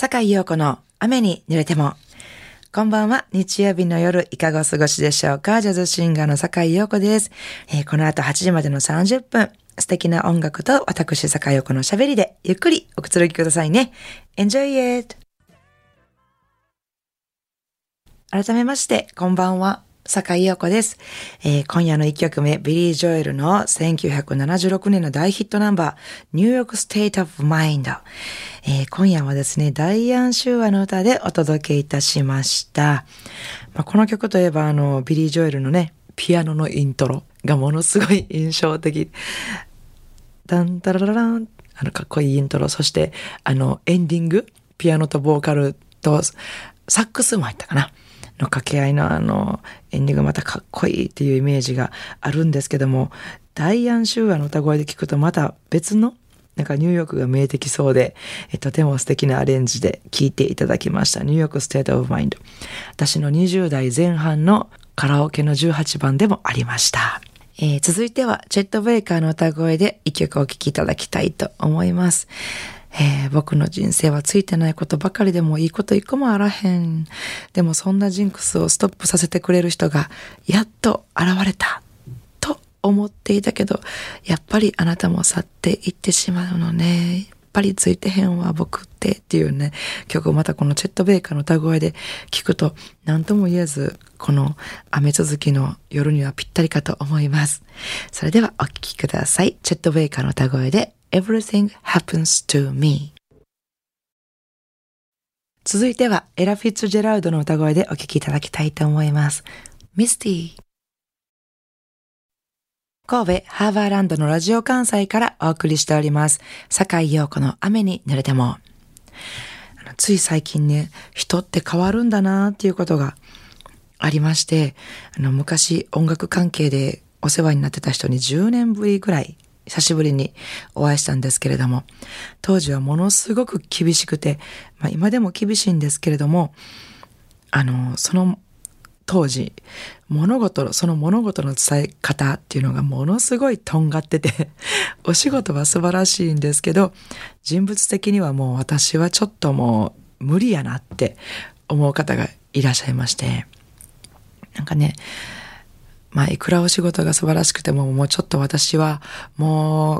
坂井陽子の雨に濡れても。こんばんは。日曜日の夜、いかがお過ごしでしょうかジャズシンガーの坂井陽子です、えー、この後8時までの30分、素敵な音楽と私坂井陽子の喋りで、ゆっくりおくつろぎくださいね。Enjoy it! 改めまして、こんばんは。坂井陽子です、えー、今夜の一曲目、ビリー・ジョエルの1976年の大ヒットナンバー、ニューヨーク・ステイト・オブ・マインド。今夜はですね、ダイアン・シューアの歌でお届けいたしました。まあ、この曲といえば、あの、ビリー・ジョエルのね、ピアノのイントロがものすごい印象的。ダンタラララン、あの、かっこいいイントロ。そして、あの、エンディング、ピアノとボーカルとサックスも入ったかな。の掛け合いのあの、エンディングまたかっこいいっていうイメージがあるんですけども、ダイアン・シューアの歌声で聞くとまた別のなんかニューヨークが見えてきそうで、えとても素敵なアレンジで聴いていただきました。ニューヨークステートオブマインド。私の20代前半のカラオケの18番でもありました。えー、続いては、チェット・ベイカーの歌声で一曲お聴きいただきたいと思います。えー、僕の人生はついてないことばかりでもいいこと一個もあらへん。でもそんなジンクスをストップさせてくれる人がやっと現れた。と思っていたけど、やっぱりあなたも去っていってしまうのね。やっぱりついてへんわ僕ってっていうね、曲をまたこのチェット・ベイカーの歌声で聞くと何とも言えず、この雨続きの夜にはぴったりかと思います。それではお聴きください。チェット・ベイカーの歌声で Everything happens to me 続いてはエラ・フィッツジェラウドの歌声でお聴きいただきたいと思います。ミスティ神戸ハーバーランドのラジオ関西からお送りしております。坂井陽子の雨に濡れても。つい最近ね、人って変わるんだなっていうことがありまして、あの昔音楽関係でお世話になってた人に10年ぶりぐらい久しぶりにお会いしたんですけれども、当時はものすごく厳しくて、まあ今でも厳しいんですけれども、あの、その当時、物事の、その物事の伝え方っていうのがものすごいとんがってて、お仕事は素晴らしいんですけど、人物的にはもう私はちょっともう無理やなって思う方がいらっしゃいまして、なんかね、まあ、いくらお仕事が素晴らしくても、もうちょっと私は、も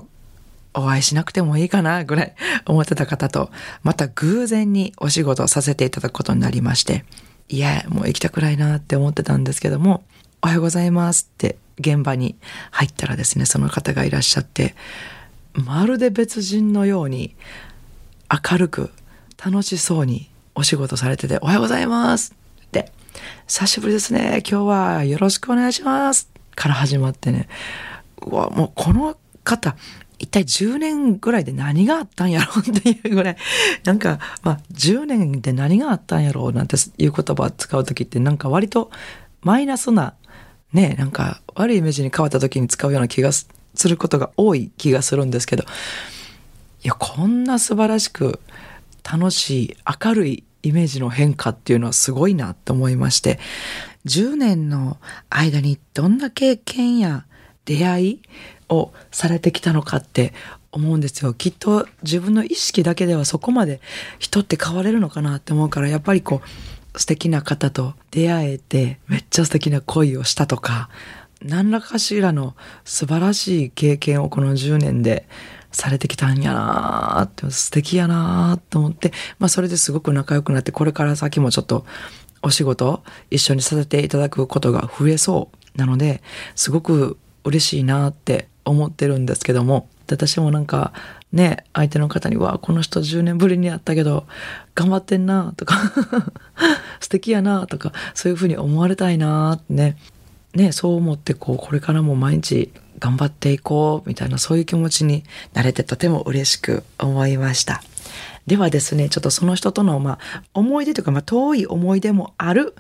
う、お会いしなくてもいいかな、ぐらい思ってた方と、また偶然にお仕事をさせていただくことになりまして、いや、もう行きたくないなって思ってたんですけども、おはようございますって現場に入ったらですね、その方がいらっしゃって、まるで別人のように明るく楽しそうにお仕事されてて、おはようございます久しぶりですね。今日はよろしくお願いします。から始まってね。うわ、もうこの方、一体10年ぐらいで何があったんやろうっていうぐらい、なんか、まあ、10年で何があったんやろうなんていう言葉を使う時ってなんか割とマイナスな、ね、なんか悪いイメージに変わった時に使うような気がすることが多い気がするんですけど、いや、こんな素晴らしく楽しい、明るいイメージの変化っていうのはすごいなと思いまして、10年の間にどんな経験や出会いをされてきたのかって思うんですよ。きっと自分の意識だけではそこまで人って変われるのかなって思うから、やっぱりこう素敵な方と出会えてめっちゃ素敵な恋をしたとか、何らかしらの素晴らしい経験をこの10年でされてきたんやなーって素敵やなーと思って、まあそれですごく仲良くなってこれから先もちょっとお仕事一緒にさせていただくことが増えそうなのですごく嬉しいなって思ってるんですけども私もなんかね相手の方に「わこの人10年ぶりに会ったけど頑張ってんな」とか 素敵やなとかそういうふうに思われたいなってねねそう思ってこうこれからも毎日頑張っていこうみたいなそういう気持ちになれてとても嬉しく思いました。ではですね、ちょっとその人との、まあ、思い出というか、まあ、遠い思い出もある、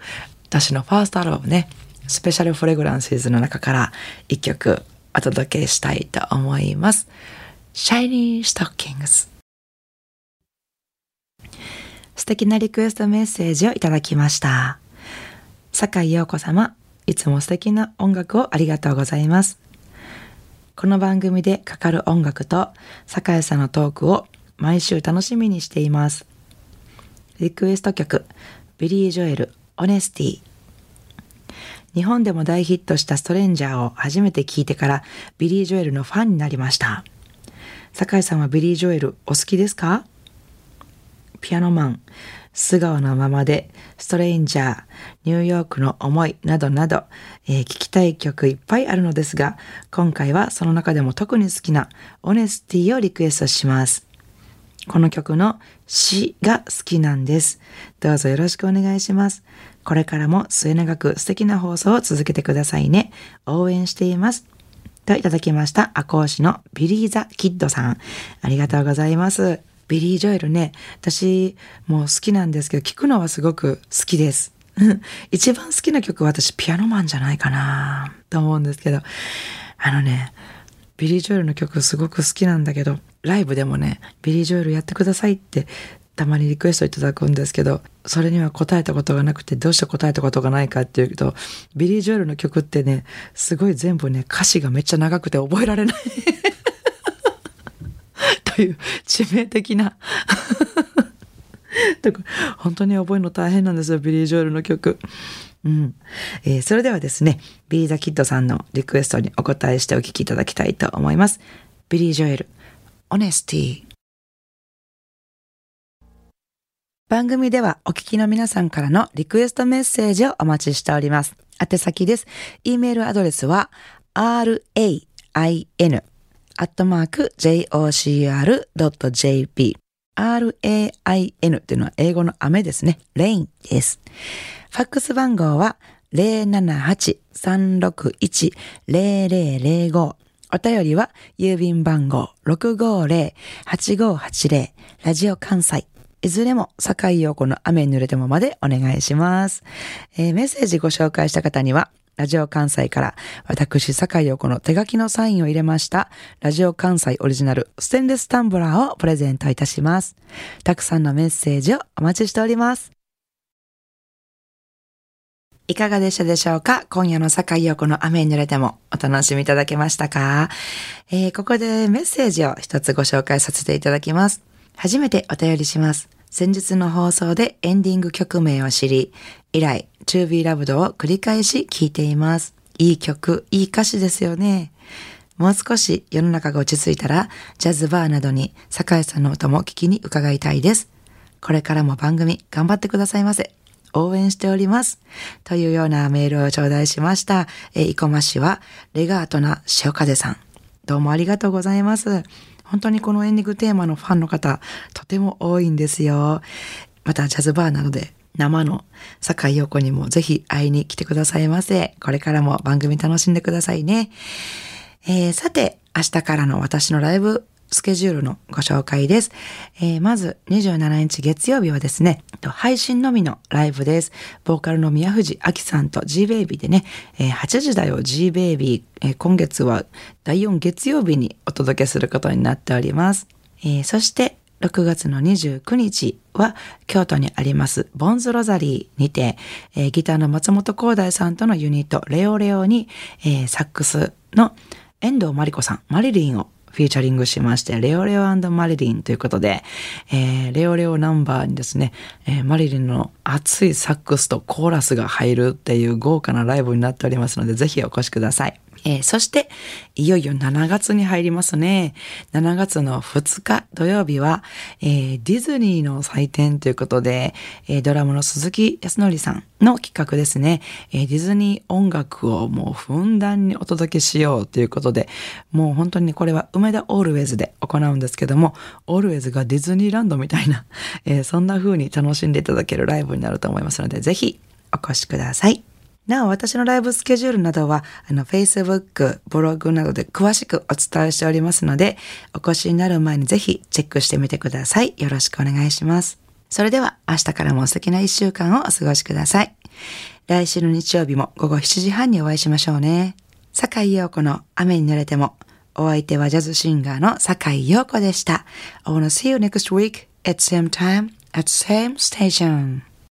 私のファーストアルバムね、スペシャルフレグランシーズの中から一曲お届けしたいと思います。Shiny Stockings 素敵なリクエストメッセージをいただきました。坂井陽子様、いつも素敵な音楽をありがとうございます。この番組でかかる音楽と酒井さんのトークを毎週楽しみにしています。リクエスト曲、ビリー・ジョエル、オネスティ。日本でも大ヒットしたストレンジャーを初めて聴いてからビリー・ジョエルのファンになりました。酒井さんはビリー・ジョエルお好きですか？ピアノマン、素顔のままで、ストレインジャー、ニューヨークの思いなどなど、えー、聞きたい曲いっぱいあるのですが、今回はその中でも特に好きなオネスティをリクエストします。この曲の詩が好きなんです。どうぞよろしくお願いします。これからも末永く素敵な放送を続けてくださいね。応援しています。といただきました。赤講師のビリー・ザ・キッドさん。ありがとうございます。ビリー・ジョエルね、私もう好きなんですけど、聴くのはすごく好きです。一番好きな曲は私ピアノマンじゃないかな。と思うんですけど、あのね、ビリー・ジョエルの曲すごく好きなんだけど、ライブでもね、ビリー・ジョエルやってくださいってたまにリクエストいただくんですけど、それには答えたことがなくて、どうして答えたことがないかっていうと、ビリー・ジョエルの曲ってね、すごい全部ね、歌詞がめっちゃ長くて覚えられない。という致命的な 本当に覚えるの大変なんですよ、ビリー・ジョエルの曲。うん。えー、それではですね、ビリー・ザ・キッドさんのリクエストにお答えしてお聴きいただきたいと思います。ビリー・ジョエル、オネスティ。番組ではお聞きの皆さんからのリクエストメッセージをお待ちしております。宛先です。e メールアドレスは rain アットマーク jocr.jp rain っていうのは英語の雨ですね。rain です。ファックス番号は078-361-0005お便りは郵便番号650-8580ラジオ関西。いずれも、坂井陽子の雨に濡れてもまでお願いします、えー、メッセージご紹介した方には、ラジオ関西から私、坂井陽子の手書きのサインを入れました、ラジオ関西オリジナルステンレスタンブラーをプレゼントいたします。たくさんのメッセージをお待ちしております。いかがでしたでしょうか？今夜の坂井陽子の雨に濡れてもお楽しみいただけましたか、えー、ここでメッセージを一つご紹介させていただきます。初めてお便りします。先日の放送でエンディング曲名を知り、以来、To Be Loved を繰り返し聴いています。いい曲、いい歌詞ですよね。もう少し世の中が落ち着いたら、ジャズバーなどに酒井さんの歌も聞きに伺いたいです。これからも番組頑張ってくださいませ。応援しております。というようなメールを頂戴しました。えー、生駒市はレガートな塩風さん。どうもありがとうございます。本当にこのエンディングテーマのファンの方、とても多いんですよ。また、ジャズバーなので、生の坂井陽子にもぜひ会いに来てくださいませ。これからも番組楽しんでくださいね。えー、さて、明日からの私のライブスケジュールのご紹介です。えー、まず27日月曜日はですね、配信のみのライブです。ボーカルの宮藤明さんと G-Baby でね、えー、8時だよ G-Baby、えー、今月は第4月曜日にお届けすることになっております。えー、そして6月の29日は京都にありますボンズロザリーにて、えー、ギターの松本光大さんとのユニットレオレオに、えー、サックスの遠藤真理子さん、マリリンをフィーチャリングしまして、レオレオマリリンということで、えー、レオレオナンバーにですね、えー、マリリンの熱いサックスとコーラスが入るっていう豪華なライブになっておりますので、ぜひお越しください。えー、そして、いよいよ7月に入りますね。7月の2日土曜日は、えー、ディズニーの祭典ということで、えー、ドラムの鈴木康則さんの企画ですね、えディズニー音楽をもうふんだんにお届けしようということで、もう本当にこれは梅田オールウェイズで行うんですけども、オールウェイズがディズニーランドみたいな、えそんな風に楽しんでいただけるライブになると思いますので、ぜひお越しください。なお、私のライブスケジュールなどは、あの、Facebook、ブログなどで詳しくお伝えしておりますので、お越しになる前にぜひチェックしてみてください。よろしくお願いします。それでは、明日からも素敵な一週間をお過ごしください。来週の日曜日も午後7時半にお会いしましょうね。坂井陽子の雨に濡れても、お相手はジャズシンガーの坂井陽子でした。I wanna see you next week at same time at same station.